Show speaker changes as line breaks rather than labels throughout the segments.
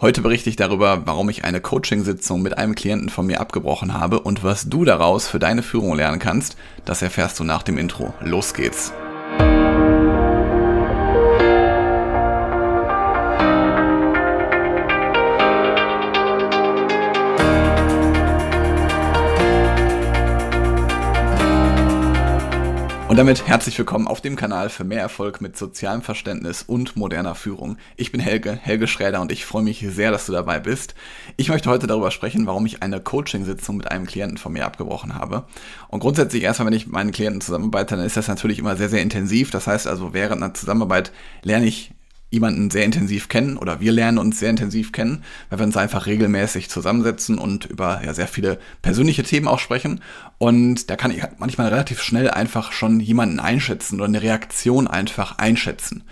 Heute berichte ich darüber, warum ich eine Coaching-Sitzung mit einem Klienten von mir abgebrochen habe und was du daraus für deine Führung lernen kannst. Das erfährst du nach dem Intro. Los geht's. Damit herzlich willkommen auf dem Kanal für mehr Erfolg mit sozialem Verständnis und moderner Führung. Ich bin Helge, Helge Schräder und ich freue mich sehr, dass du dabei bist. Ich möchte heute darüber sprechen, warum ich eine Coaching-Sitzung mit einem Klienten von mir abgebrochen habe. Und grundsätzlich erstmal, wenn ich mit meinen Klienten zusammenarbeite, dann ist das natürlich immer sehr, sehr intensiv. Das heißt also, während einer Zusammenarbeit lerne ich jemanden sehr intensiv kennen oder wir lernen uns sehr intensiv kennen, weil wir uns einfach regelmäßig zusammensetzen und über ja, sehr viele persönliche Themen auch sprechen. Und da kann ich manchmal relativ schnell einfach schon jemanden einschätzen oder eine Reaktion einfach einschätzen.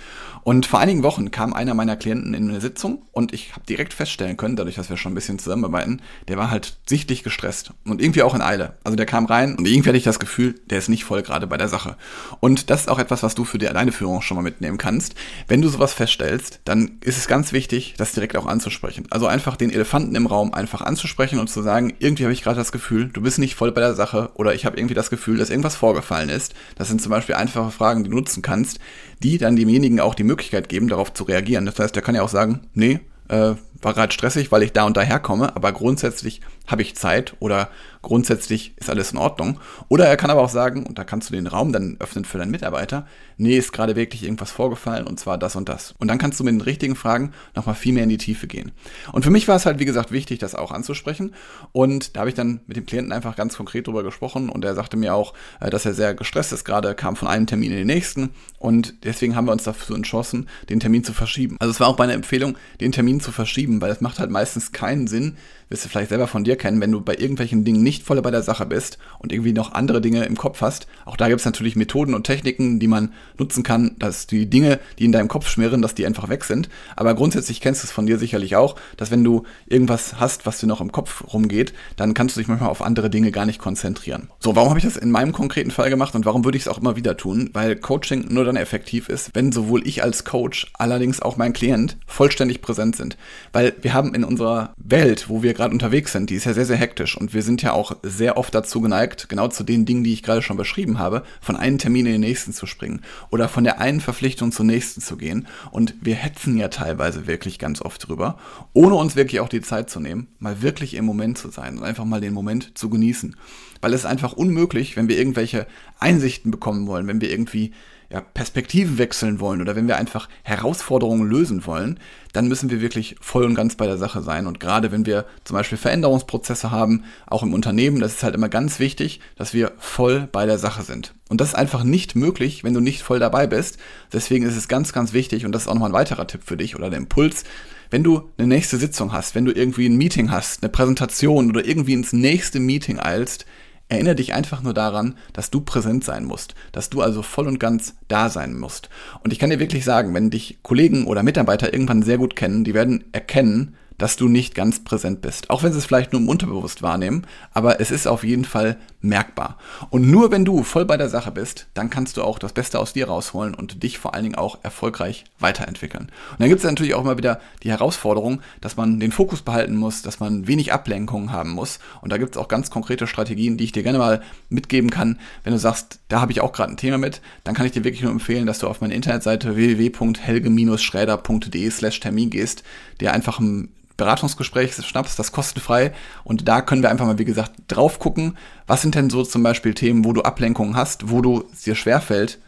Und vor einigen Wochen kam einer meiner Klienten in eine Sitzung und ich habe direkt feststellen können, dadurch, dass wir schon ein bisschen zusammenarbeiten, der war halt sichtlich gestresst und irgendwie auch in Eile. Also der kam rein und irgendwie hatte ich das Gefühl, der ist nicht voll gerade bei der Sache. Und das ist auch etwas, was du für die alleine Führung schon mal mitnehmen kannst. Wenn du sowas feststellst, dann ist es ganz wichtig, das direkt auch anzusprechen. Also einfach den Elefanten im Raum einfach anzusprechen und zu sagen, irgendwie habe ich gerade das Gefühl, du bist nicht voll bei der Sache oder ich habe irgendwie das Gefühl, dass irgendwas vorgefallen ist. Das sind zum Beispiel einfache Fragen, die du nutzen kannst, die dann demjenigen auch die Möglichkeit geben, darauf zu reagieren. Das heißt, er kann ja auch sagen, nee, äh, war gerade stressig, weil ich da und daher komme, aber grundsätzlich habe ich Zeit oder grundsätzlich ist alles in Ordnung. Oder er kann aber auch sagen, und da kannst du den Raum dann öffnen für deinen Mitarbeiter, nee, ist gerade wirklich irgendwas vorgefallen und zwar das und das. Und dann kannst du mit den richtigen Fragen nochmal viel mehr in die Tiefe gehen. Und für mich war es halt, wie gesagt, wichtig, das auch anzusprechen. Und da habe ich dann mit dem Klienten einfach ganz konkret drüber gesprochen und er sagte mir auch, äh, dass er sehr gestresst ist, gerade kam von einem Termin in den nächsten und deswegen haben wir uns dafür entschlossen, den Termin zu verschieben. Also es war auch meine Empfehlung, den Termin zu verschieben, weil es macht halt meistens keinen Sinn, wirst du vielleicht selber von dir kennen, wenn du bei irgendwelchen Dingen nicht voll bei der Sache bist und irgendwie noch andere Dinge im Kopf hast. Auch da gibt es natürlich Methoden und Techniken, die man nutzen kann, dass die Dinge, die in deinem Kopf schwirren, dass die einfach weg sind. Aber grundsätzlich kennst du es von dir sicherlich auch, dass wenn du irgendwas hast, was dir noch im Kopf rumgeht, dann kannst du dich manchmal auf andere Dinge gar nicht konzentrieren. So, warum habe ich das in meinem konkreten Fall gemacht und warum würde ich es auch immer wieder tun? Weil Coaching nur dann effektiv ist, wenn sowohl ich als Coach, allerdings auch mein Klient vollständig präsent sind. Weil wir haben in unserer Welt, wo wir gerade unterwegs sind, die ist ja sehr, sehr hektisch und wir sind ja auch sehr oft dazu geneigt, genau zu den Dingen, die ich gerade schon beschrieben habe, von einem Termin in den nächsten zu springen oder von der einen Verpflichtung zur nächsten zu gehen und wir hetzen ja teilweise wirklich ganz oft drüber, ohne uns wirklich auch die Zeit zu nehmen, mal wirklich im Moment zu sein und einfach mal den Moment zu genießen. Weil es ist einfach unmöglich, wenn wir irgendwelche Einsichten bekommen wollen, wenn wir irgendwie ja, Perspektiven wechseln wollen oder wenn wir einfach Herausforderungen lösen wollen, dann müssen wir wirklich voll und ganz bei der Sache sein. Und gerade wenn wir zum Beispiel Veränderungsprozesse haben, auch im Unternehmen, das ist halt immer ganz wichtig, dass wir voll bei der Sache sind. Und das ist einfach nicht möglich, wenn du nicht voll dabei bist. Deswegen ist es ganz, ganz wichtig, und das ist auch nochmal ein weiterer Tipp für dich oder der Impuls, wenn du eine nächste Sitzung hast, wenn du irgendwie ein Meeting hast, eine Präsentation oder irgendwie ins nächste Meeting eilst, Erinnere dich einfach nur daran, dass du präsent sein musst, dass du also voll und ganz da sein musst. Und ich kann dir wirklich sagen, wenn dich Kollegen oder Mitarbeiter irgendwann sehr gut kennen, die werden erkennen, dass du nicht ganz präsent bist. Auch wenn sie es vielleicht nur im Unterbewusst wahrnehmen, aber es ist auf jeden Fall merkbar. Und nur wenn du voll bei der Sache bist, dann kannst du auch das Beste aus dir rausholen und dich vor allen Dingen auch erfolgreich weiterentwickeln. Und dann gibt es natürlich auch immer wieder die Herausforderung, dass man den Fokus behalten muss, dass man wenig Ablenkungen haben muss. Und da gibt es auch ganz konkrete Strategien, die ich dir gerne mal mitgeben kann. Wenn du sagst, da habe ich auch gerade ein Thema mit, dann kann ich dir wirklich nur empfehlen, dass du auf meine Internetseite www.helge-schräder.de slash Termin gehst, dir einfach ein Beratungsgespräch schnappst, das kostenfrei. Und da können wir einfach mal, wie gesagt, drauf gucken, was sind denn so zum Beispiel Themen, wo du Ablenkungen hast, wo du es dir schwerfällt,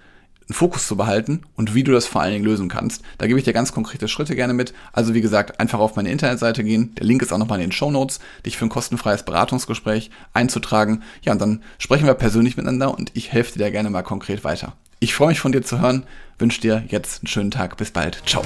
einen Fokus zu behalten und wie du das vor allen Dingen lösen kannst. Da gebe ich dir ganz konkrete Schritte gerne mit. Also wie gesagt, einfach auf meine Internetseite gehen. Der Link ist auch nochmal in den Show Notes, dich für ein kostenfreies Beratungsgespräch einzutragen. Ja, und dann sprechen wir persönlich miteinander und ich helfe dir da gerne mal konkret weiter. Ich freue mich von dir zu hören, wünsche dir jetzt einen schönen Tag. Bis bald. Ciao.